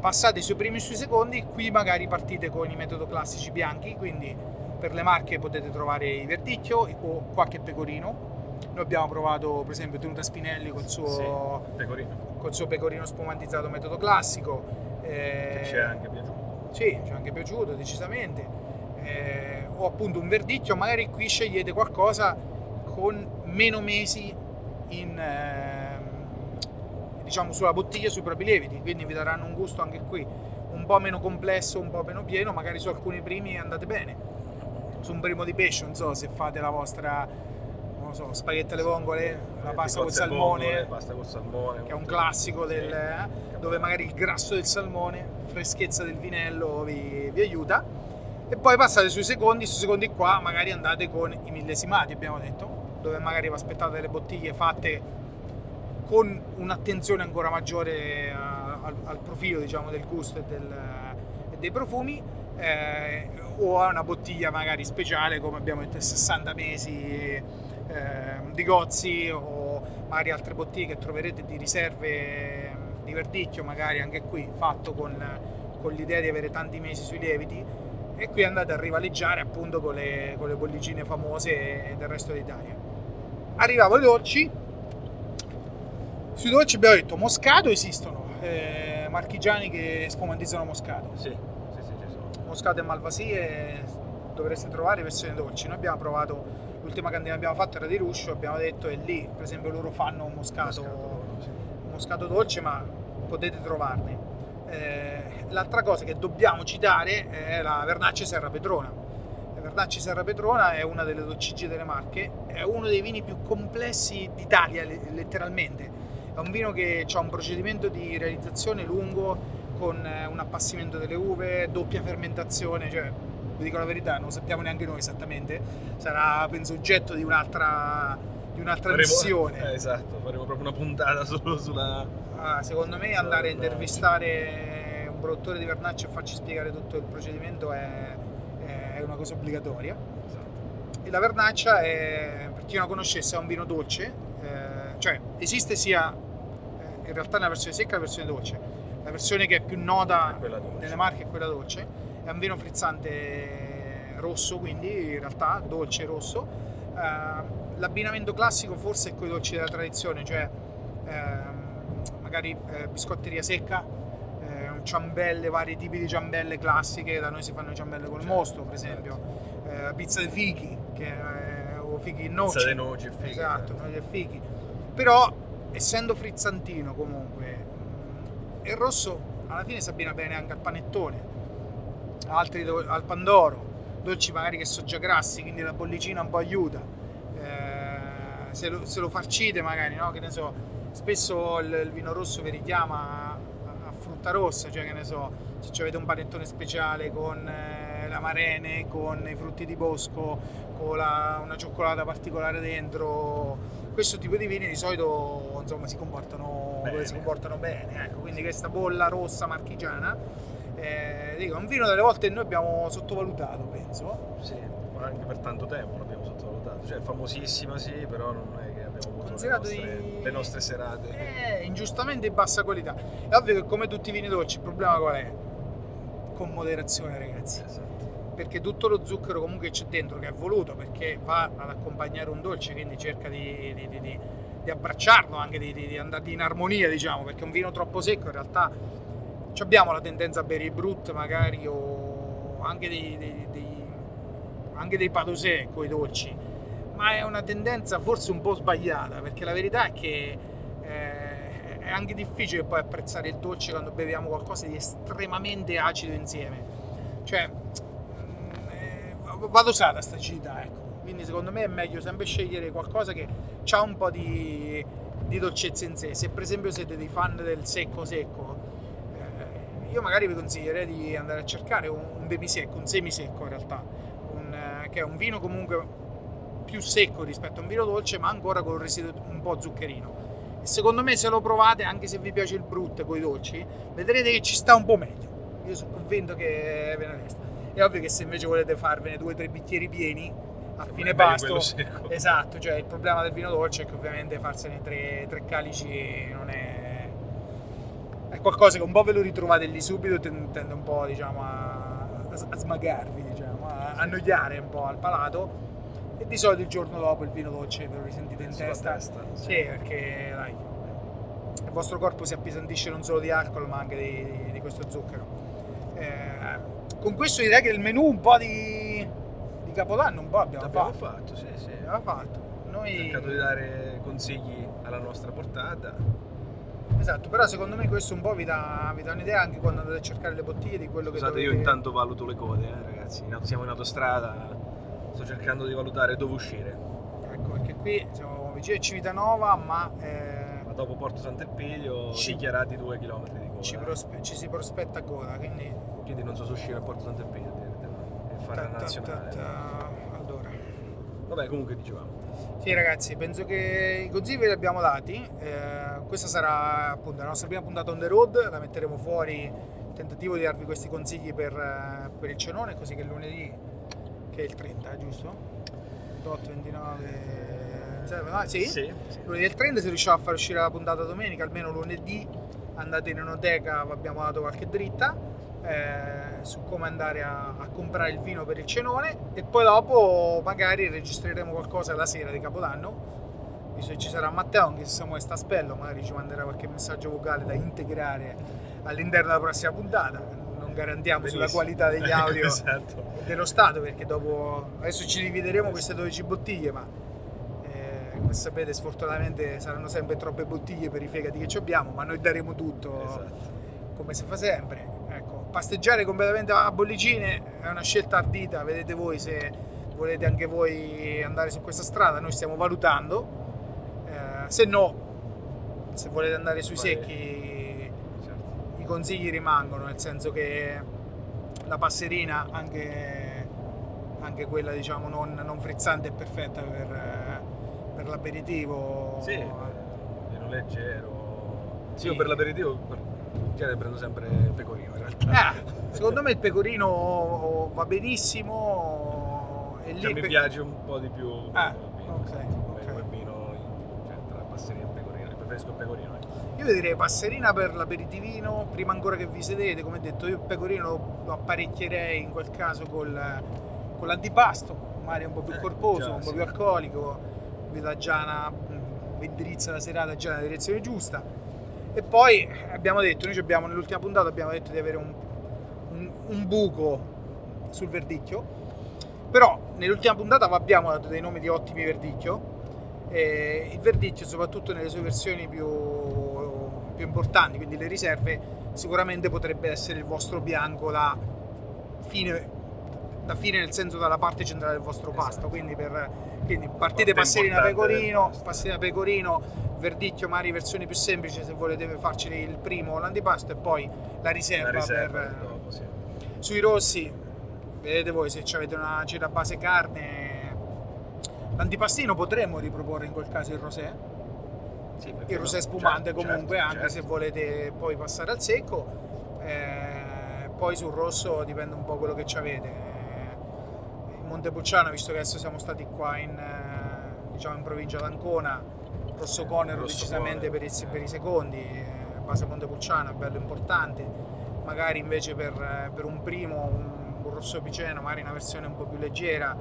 Passate sui primi e sui secondi, qui magari partite con i metodo classici bianchi, quindi per le marche potete trovare i verdicchio o qualche pecorino. Noi abbiamo provato per esempio Tenuta Spinelli col suo, Sì, pecorino. col suo pecorino spumantizzato metodo classico. eh, ci è anche piaciuto. sì, ci è anche piaciuto decisamente. Eh, o appunto un verdicchio, magari qui scegliete qualcosa con meno mesi in, ehm, diciamo sulla bottiglia sui propri lieviti, quindi vi daranno un gusto anche qui un po' meno complesso, un po' meno pieno, magari su alcuni primi andate bene. Su un primo di pesce, non so se fate la vostra non lo so, spaghetti alle vongole, la pasta col salmone, vongole, pasta col salmone. che è un classico del, Sì. eh, dove magari il grasso del salmone, freschezza del vinello vi, vi aiuta. E poi passate sui secondi, sui secondi qua magari andate con i millesimati, abbiamo detto, dove magari vi aspettate delle bottiglie fatte con un'attenzione ancora maggiore a- al, al profilo diciamo, del gusto e, del- e dei profumi, eh, o a una bottiglia magari speciale come abbiamo detto 60 mesi eh, di Gozzi o magari altre bottiglie che troverete di riserve di verdicchio, magari anche qui fatto con, con l'idea di avere tanti mesi sui lieviti e qui andate a rivaleggiare appunto con le, con le bollicine famose del resto d'Italia. Arrivavo ai dolci, sui dolci abbiamo detto moscato esistono, eh, marchigiani che spumantizzano moscato. Sì, Moscato e Malvasie dovreste trovare versioni dolci. Noi abbiamo provato, l'ultima cantina che abbiamo fatto era di Ruscio, abbiamo detto e lì per esempio loro fanno un moscato, Moscato, sì. moscato dolce ma potete trovarne. Eh, l'altra cosa che dobbiamo citare è la Vernaccia Serra Petrona. La Vernaccia Serra Petrona è una delle dolcigge delle Marche, è uno dei vini più complessi d'Italia le- letteralmente È un vino che ha un procedimento di realizzazione lungo con eh, un appassimento delle uve, doppia fermentazione, cioè vi dico la verità, non lo sappiamo neanche noi esattamente, sarà penso oggetto di un'altra, di un'altra Faremo- missione. eh, esatto, faremo proprio una puntata solo sulla... Ah, secondo me andare a intervistare un produttore di vernaccia e farci spiegare tutto il procedimento è, è una cosa obbligatoria. Esatto. E la vernaccia è, per chi non la conoscesse, è un vino dolce, eh, cioè esiste sia eh, in realtà nella versione secca e la versione dolce. La versione che è più nota nelle marche è quella dolce, è un vino frizzante rosso, quindi in realtà dolce rosso. Eh, l'abbinamento classico forse è con i dolci della tradizione, cioè ehm, magari eh, biscotteria secca, eh, ciambelle, vari tipi di ciambelle classiche, da noi si fanno le ciambelle col Certo, mosto per esempio, eh, pizza di fichi, che è, o fichi in noce. Pizza di noci e fichi, Esatto, certo. noci e fichi. Però essendo frizzantino comunque, mh, il rosso alla fine si abbina bene anche al panettone, altri do- al pandoro, dolci magari che sono già grassi, quindi la bollicina un po' aiuta. Eh, se, lo, se lo farcite magari, no? Che ne so, spesso il, il vino rosso vi richiama a, a frutta rossa, cioè che ne so, se avete un panettone speciale con eh, la marene, con i frutti di bosco, con la- una cioccolata particolare dentro, questo tipo di vini di solito insomma si comportano Bene. si comportano bene, ecco, quindi questa bolla rossa marchigiana eh, dico, è un vino delle volte noi abbiamo sottovalutato, penso. Sì, ma anche per tanto tempo l'abbiamo sottovalutato. Cioè, è famosissima, sì, però non è che abbiamo avuto le Considerato nostre, i- le nostre serate. Eh, ingiustamente di bassa qualità. È ovvio che come tutti i vini dolci il problema qual è? Con moderazione ragazzi. Esatto. Perché tutto lo zucchero comunque c'è dentro, che è voluto, perché va ad accompagnare un dolce, quindi cerca di, di- di- di- abbracciarlo, anche di, di, di andare in armonia, diciamo, perché un vino troppo secco in realtà ci abbiamo la tendenza a bere i brut magari o anche dei, dei, dei- anche dei padosè con i dolci. Ma è una tendenza forse un po' sbagliata perché la verità è che eh, è anche difficile poi apprezzare il dolce quando beviamo qualcosa di estremamente acido insieme. Cioè mm, eh, va dosata sta acidità ecco quindi secondo me è meglio sempre scegliere qualcosa che ha un po' di, di dolcezza in sé se per esempio siete dei fan del secco secco eh, io magari vi consiglierei di andare a cercare un, un bemisecco, un semisecco in realtà, un, eh, che è un vino comunque più secco rispetto a un vino dolce, ma ancora con un residuo un po' zuccherino. E secondo me se lo provate, anche se vi piace il brut con i dolci, vedrete che ci sta un po' meglio. Io sono convinto che ve ne resta. È ovvio che se invece volete farvene due o tre bicchieri pieni a fine pasto, esatto, cioè il problema del vino dolce è che ovviamente farsene tre, tre calici non è, è qualcosa che un po' ve lo ritrovate lì subito ten- tende un po' diciamo a, a smagarvi, diciamo, a annoiare un po' al palato e di solito il giorno dopo il vino dolce ve lo risentite in testa. testa, sì. Sì, perché dai, il vostro corpo si appesantisce non solo di alcol ma anche di, di questo zucchero. Eh, con questo direi che il menù un po' di, di Capodanno un po' abbiamo, L'abbiamo fatto. fatto, sì, sì. Abbiamo fatto. Ho Noi... cercato di dare consigli alla nostra portata. Esatto, però secondo me questo un po' vi dà, vi dà un'idea anche quando andate a cercare le bottiglie di quello Scusate, che io dovete... intanto valuto le code, eh, ragazzi. Siamo in autostrada, sto cercando di valutare dove uscire. Ecco, perché qui siamo vicini a Civitanova, ma eh, Ma dopo Porto Sant'Elpidio, Ci- dichiarati due chilometri di coda. ci, prospe- ci si prospetta coda, quindi... Quindi non so se uscire a Porto Sant'Elpidio fare la nazionale. Allora... Vabbè, comunque dicevamo. Sì ragazzi, penso che i consigli ve li abbiamo dati. Eh, questa sarà appunto la nostra prima puntata on the road, la metteremo fuori tentativo di darvi questi consigli per, eh, per il cenone, così che lunedì, che è il 30, giusto? 28, 29, zero, no, sì? Sì, sì. Lunedì il 30 se riusciamo a far uscire la puntata domenica, almeno lunedì andate in enoteca, vi abbiamo dato qualche dritta eh, su come andare a, a comprare il vino per il cenone e poi dopo magari registreremo qualcosa la sera di Capodanno. Visto che ci sarà Matteo, anche se Samuele sta a spello, magari ci manderà qualche messaggio vocale da integrare all'interno della prossima puntata. Non garantiamo sulla Benissimo. qualità degli audio esatto. dello Stato perché dopo adesso ci divideremo queste 12 bottiglie ma eh, come sapete sfortunatamente saranno sempre troppe bottiglie per i fegati che ci abbiamo ma noi daremo tutto Esatto. come si fa sempre pasteggiare completamente a bollicine è una scelta ardita vedete voi se volete anche voi andare su questa strada noi stiamo valutando Eh, se no se volete andare sui secchi Certo. i consigli rimangono, nel senso che la passerina, anche, anche quella diciamo non, non frizzante, è perfetta per, per l'aperitivo. Sì, meno leggero. Sì, io per l'aperitivo per... cioè, prendo sempre pecorino in realtà. Ah, secondo me il pecorino va benissimo. E lì Cioè, mi pe- piace un po' di più Ah, il vino. ok, sì, ok. Come il vino cioè, tra passerina e pecorino. Preferisco il pecorino. ecco. Io direi passerina per l'aperitivino, prima ancora che vi sedete, come detto, io il pecorino lo, apparecchierei in quel caso col, con l'antipasto, magari un po' più Eh, corposo, già, un po' sì. più alcolico, vi dà già una, vi indirizza la serata già nella direzione giusta. E poi abbiamo detto, noi abbiamo nell'ultima puntata abbiamo detto di avere un, un- un buco sul verdicchio, però nell'ultima puntata vi abbiamo dato dei nomi di ottimi verdicchio e il verdicchio, soprattutto nelle sue versioni più, più importanti, quindi le riserve, sicuramente potrebbe essere il vostro bianco da fine, da fine nel senso dalla parte centrale del vostro pasto. Esatto. Quindi, per, quindi partite passerina pecorino, pasto. passerina pecorino, verdicchio, magari versioni più semplici se volete farci il primo l'antipasto e poi la riserva, La riserva per, dopo, sì. sui rossi, vedete voi se avete una cena base carne. L'antipastino potremmo riproporre in quel caso il rosé, Sì, il rosé no? spumante Certo, comunque, certo, anche certo. se volete poi passare al secco. Eh, poi sul rosso dipende un po' quello che ci avete. Eh, in Montepulciano, visto che adesso siamo stati qua in, eh, diciamo in provincia d'Ancona, rosso conero Rosso decisamente per, i, per i secondi, eh, base Montepulciano è bello importante. Magari invece per, eh, per un primo, un, un rosso piceno, magari una versione un po' più leggera,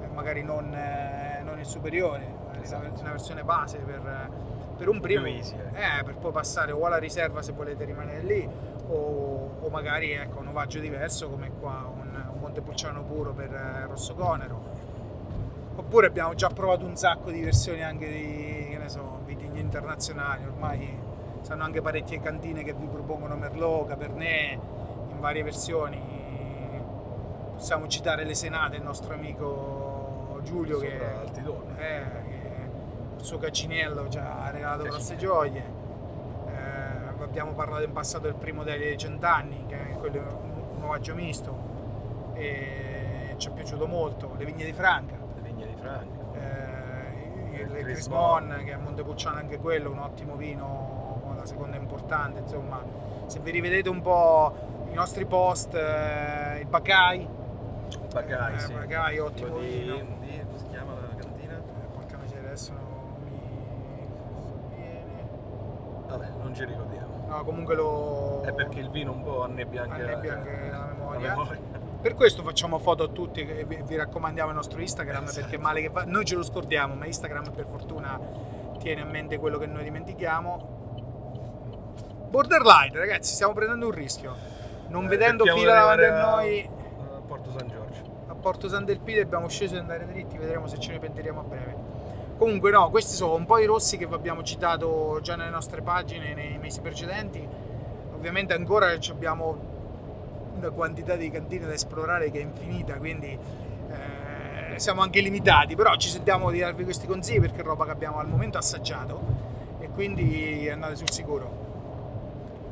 eh, magari non, eh, non il superiore, magari una, Esatto. una versione base per, per un primo, easy, ecco. eh, per poi passare o alla riserva se volete rimanere lì, o, o magari ecco, un ovaggio diverso come qua, un, un Montepulciano puro per eh, rosso conero. Oppure abbiamo già provato un sacco di versioni anche di, che ne so, vitigni internazionali, ormai sanno anche parecchie cantine che vi propongono Merlot, Cabernet, in varie versioni. Possiamo citare le Senate, il nostro amico Giulio che, Altidone. eh, che il suo cacinello ci ha regalato grosse gioie. Eh, abbiamo parlato in passato del primo dei cent'anni, che è quello un, un misto, e ci è piaciuto molto. Le vigne di Franca, Le vigne di Franca. Eh, il, Il Chris Crismon, che è a Montepulciano anche quello, un ottimo vino, la seconda importante, insomma, se vi rivedete un po' i nostri post, eh, il Bacai, Bacai, eh, sì. Bacai, ottimo di, vino. di- si chiama la cantina? Eh, porca miseria, adesso mi sovviene. Vabbè, non ci ricordiamo. No, comunque lo... È perché il vino un po' annebbia anche, Annebbia la- anche la la memoria. memoria. Per questo facciamo foto a tutti e vi, raccomandiamo il nostro Instagram Esatto. perché male che va, noi ce lo scordiamo, ma Instagram per fortuna tiene a mente quello che noi dimentichiamo. Borderline, ragazzi, stiamo prendendo un rischio. Non Eh, vedendo fila di davanti a noi a Porto San Giorgio. a Porto San del Pide abbiamo sceso e andare dritti, vedremo se ce ne pentiremo a breve. Comunque no, questi sono un po' i rossi che vi abbiamo citato già nelle nostre pagine nei mesi precedenti. Ovviamente ancora ci abbiamo una quantità di cantine da esplorare che è infinita, quindi eh, siamo anche limitati, però ci sentiamo di darvi questi consigli perché è roba che abbiamo al momento assaggiato e quindi andate sul sicuro.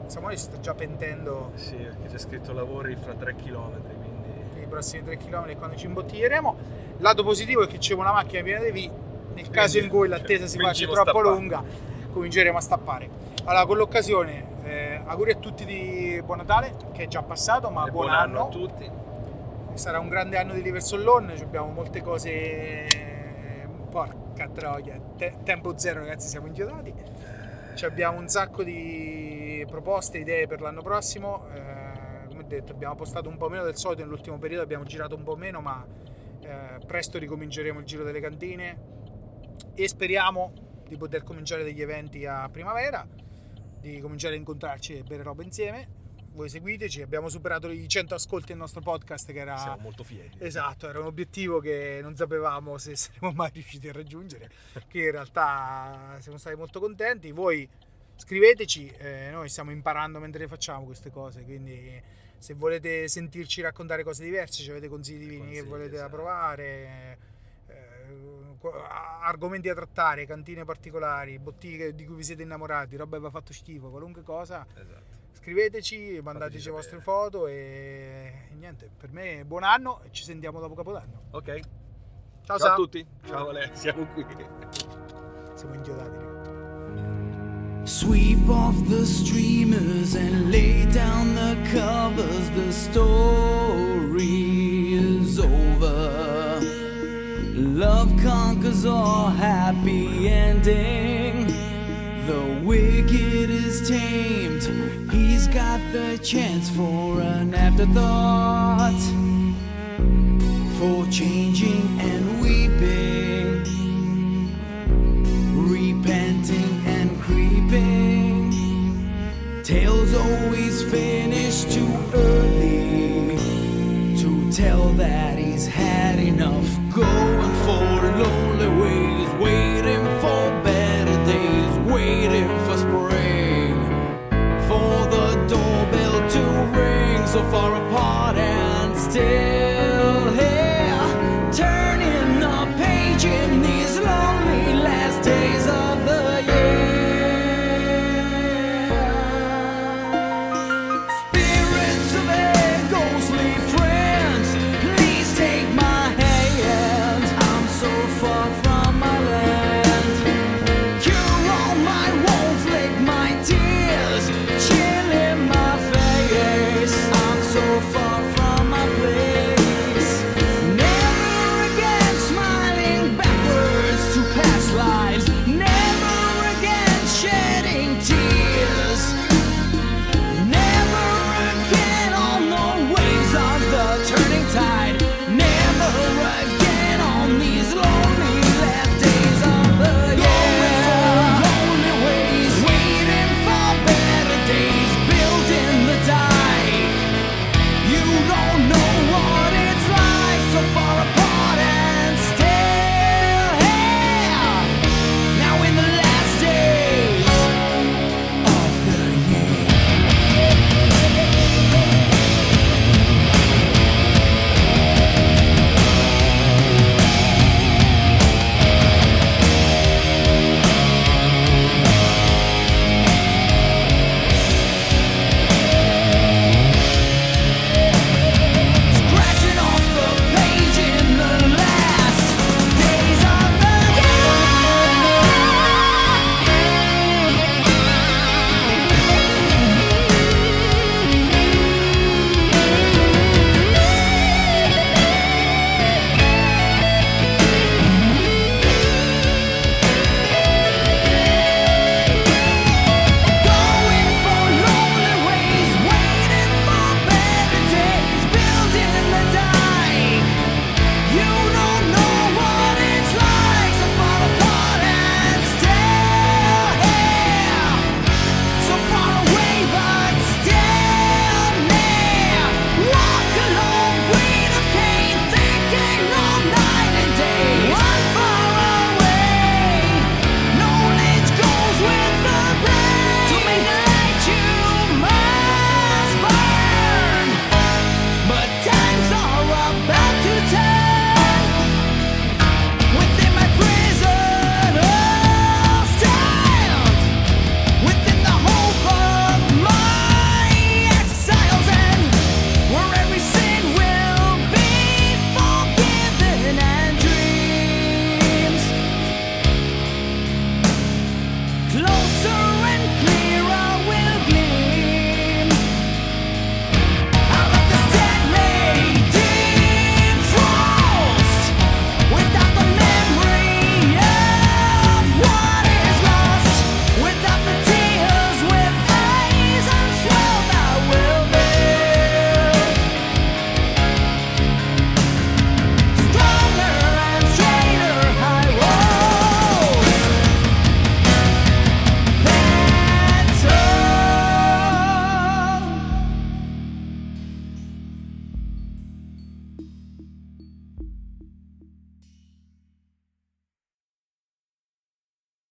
Samuele si sta già pentendo Sì, perché c'è scritto lavori fra 3 km, quindi... i prossimi 3 km quando ci imbottiglieremo. Lato positivo è che c'è una macchina piena di V. Nel caso in cui l'attesa si faccia troppo lunga, cominceremo a stappare. Allora, con l'occasione, auguri a tutti di buon Natale, che è già passato, ma buon, buon anno anno. a tutti. Sarà un grande anno di River Sollon, ci abbiamo molte cose. Porca troia, te- tempo zero, ragazzi, siamo inchiodati. Ci abbiamo un sacco di proposte, idee per l'anno prossimo. Eh, come detto, abbiamo postato un po' meno del solito nell'ultimo periodo, abbiamo girato un po' meno, ma eh, presto ricominceremo il giro delle cantine e speriamo di poter cominciare degli eventi a primavera, di cominciare a incontrarci e bere roba insieme. Voi seguiteci, abbiamo superato i 100 ascolti del nostro podcast che era Siamo molto fieri. Esatto, era un obiettivo che non sapevamo se saremmo mai riusciti a raggiungere, che in realtà siamo stati molto contenti. Voi scriveteci, eh, noi stiamo imparando mentre facciamo queste cose, quindi se volete sentirci raccontare cose diverse, se avete consigli di vini che volete da esatto. provare, eh, qu- argomenti da trattare, cantine particolari, bottiglie di cui vi siete innamorati, roba che vi ha fatto schifo, qualunque cosa, Esatto. scriveteci, mandateci le vostre foto e niente, per me buon anno e ci sentiamo dopo Capodanno. Ok. Ciao, Ciao a Sa. tutti. Ciao Ale, siamo qui. Siamo inchiodati. Sweep off the streamers and lay down the covers. The story Love conquers all happy ending. The wicked is tamed. He's got the chance for an afterthought. For changing and weeping repenting and creeping. Tales always finish too early to tell that he's had lonely ways, waiting for better days, waiting for spring, for the doorbell to ring so far apart and still.